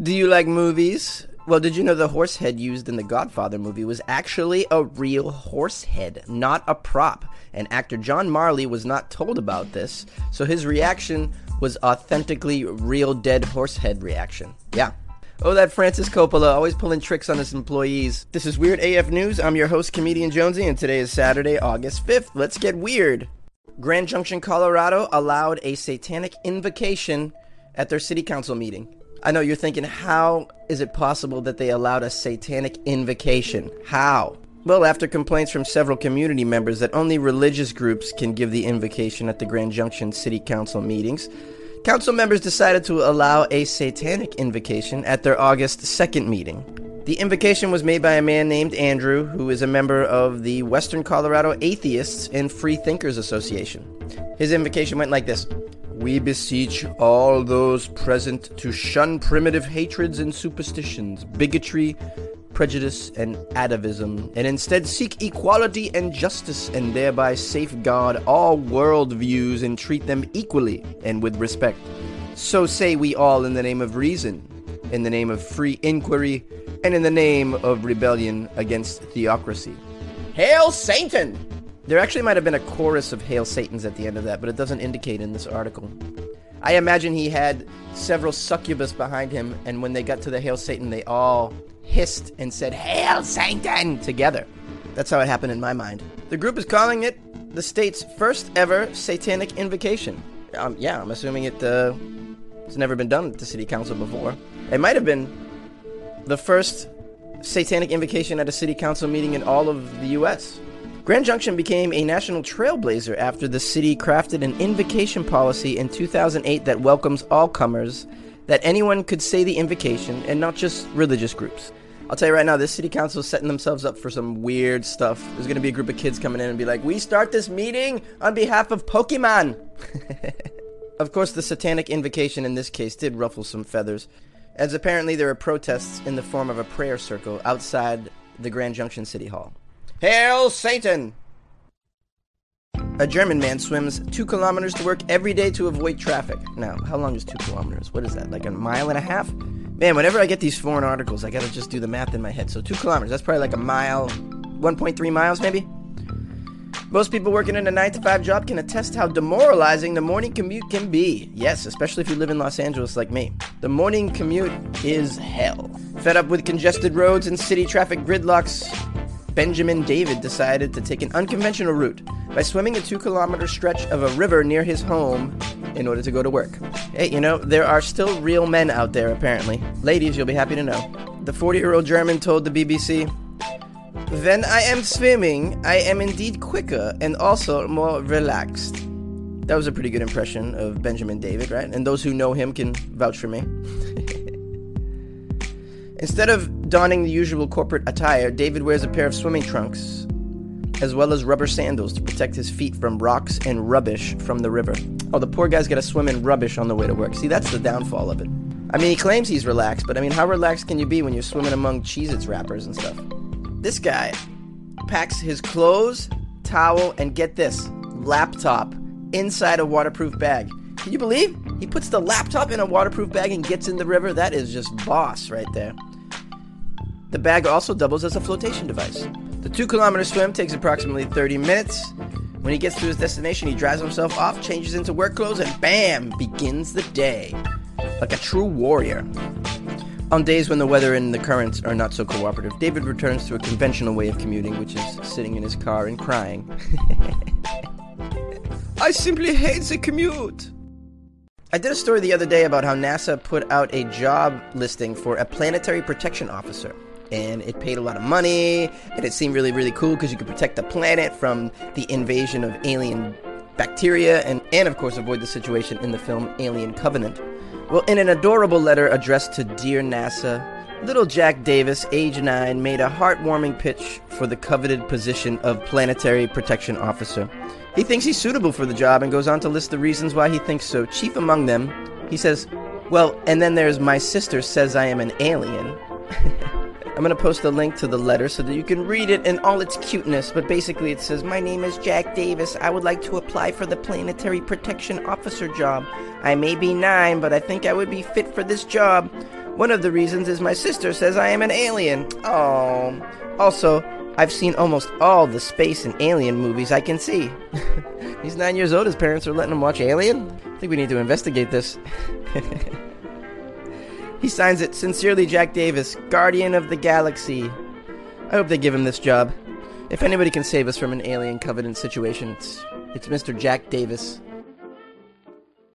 Do you like movies? Well, did you know the horse head used in the Godfather movie was actually a real horse head, not a prop? And actor John Marley was not told about this, so his reaction was authentically real dead horse head reaction. Yeah. Oh, that Francis Coppola, always pulling tricks on his employees. This is Weird AF News. I'm your host, Comedian Jonesy, and today is Saturday, August 5th. Let's get weird. Grand Junction, Colorado allowed a satanic invocation at their city council meeting. I know you're thinking, how is it possible that they allowed a satanic invocation? How? Well, after complaints from several community members that only religious groups can give the invocation at the Grand Junction City Council meetings, council members decided to allow a satanic invocation at their August 2nd meeting. The invocation was made by a man named Andrew, who is a member of the Western Colorado Atheists and Free Thinkers Association. His invocation went like this we beseech all those present to shun primitive hatreds and superstitions, bigotry, prejudice, and atavism, and instead seek equality and justice, and thereby safeguard all world views and treat them equally and with respect. So say we all in the name of reason, in the name of free inquiry, and in the name of rebellion against theocracy. Hail Satan! There actually might have been a chorus of Hail Satans at the end of that, but it doesn't indicate in this article. I imagine he had several succubus behind him, and when they got to the Hail Satan, they all hissed and said, Hail Satan! together. That's how it happened in my mind. The group is calling it the state's first ever satanic invocation. Um, yeah, I'm assuming it, uh, it's never been done at the city council before. It might have been the first satanic invocation at a city council meeting in all of the U.S. Grand Junction became a national trailblazer after the city crafted an invocation policy in 2008 that welcomes all comers, that anyone could say the invocation and not just religious groups. I'll tell you right now, this city council is setting themselves up for some weird stuff. There's going to be a group of kids coming in and be like, We start this meeting on behalf of Pokemon! of course, the satanic invocation in this case did ruffle some feathers, as apparently there are protests in the form of a prayer circle outside the Grand Junction City Hall. Hail Satan! A German man swims two kilometers to work every day to avoid traffic. Now, how long is two kilometers? What is that, like a mile and a half? Man, whenever I get these foreign articles, I gotta just do the math in my head. So, two kilometers, that's probably like a mile, 1.3 miles maybe? Most people working in a 9 to 5 job can attest how demoralizing the morning commute can be. Yes, especially if you live in Los Angeles like me. The morning commute is hell. Fed up with congested roads and city traffic gridlocks, Benjamin David decided to take an unconventional route by swimming a two kilometer stretch of a river near his home in order to go to work. Hey, you know, there are still real men out there, apparently. Ladies, you'll be happy to know. The 40 year old German told the BBC, When I am swimming, I am indeed quicker and also more relaxed. That was a pretty good impression of Benjamin David, right? And those who know him can vouch for me. Instead of donning the usual corporate attire, David wears a pair of swimming trunks, as well as rubber sandals to protect his feet from rocks and rubbish from the river. Oh, the poor guy's got to swim in rubbish on the way to work. See, that's the downfall of it. I mean, he claims he's relaxed, but I mean, how relaxed can you be when you're swimming among Cheez Its wrappers and stuff? This guy packs his clothes, towel, and get this laptop inside a waterproof bag. Can you believe? He puts the laptop in a waterproof bag and gets in the river. That is just boss right there. The bag also doubles as a flotation device. The two kilometer swim takes approximately 30 minutes. When he gets to his destination, he dries himself off, changes into work clothes, and bam, begins the day. Like a true warrior. On days when the weather and the currents are not so cooperative, David returns to a conventional way of commuting, which is sitting in his car and crying. I simply hate the commute. I did a story the other day about how NASA put out a job listing for a planetary protection officer and it paid a lot of money, and it seemed really, really cool because you could protect the planet from the invasion of alien bacteria, and, and of course, avoid the situation in the film Alien Covenant. Well, in an adorable letter addressed to Dear NASA, little Jack Davis, age 9, made a heartwarming pitch for the coveted position of Planetary Protection Officer. He thinks he's suitable for the job and goes on to list the reasons why he thinks so. Chief among them, he says, Well, and then there's my sister says I am an alien. I'm going to post a link to the letter so that you can read it in all its cuteness. But basically, it says, My name is Jack Davis. I would like to apply for the Planetary Protection Officer job. I may be nine, but I think I would be fit for this job. One of the reasons is my sister says I am an alien. Oh. Also, I've seen almost all the space and alien movies I can see. He's nine years old. His parents are letting him watch Alien? I think we need to investigate this. he signs it Sincerely, Jack Davis, Guardian of the Galaxy. I hope they give him this job. If anybody can save us from an alien covenant situation, it's, it's Mr. Jack Davis.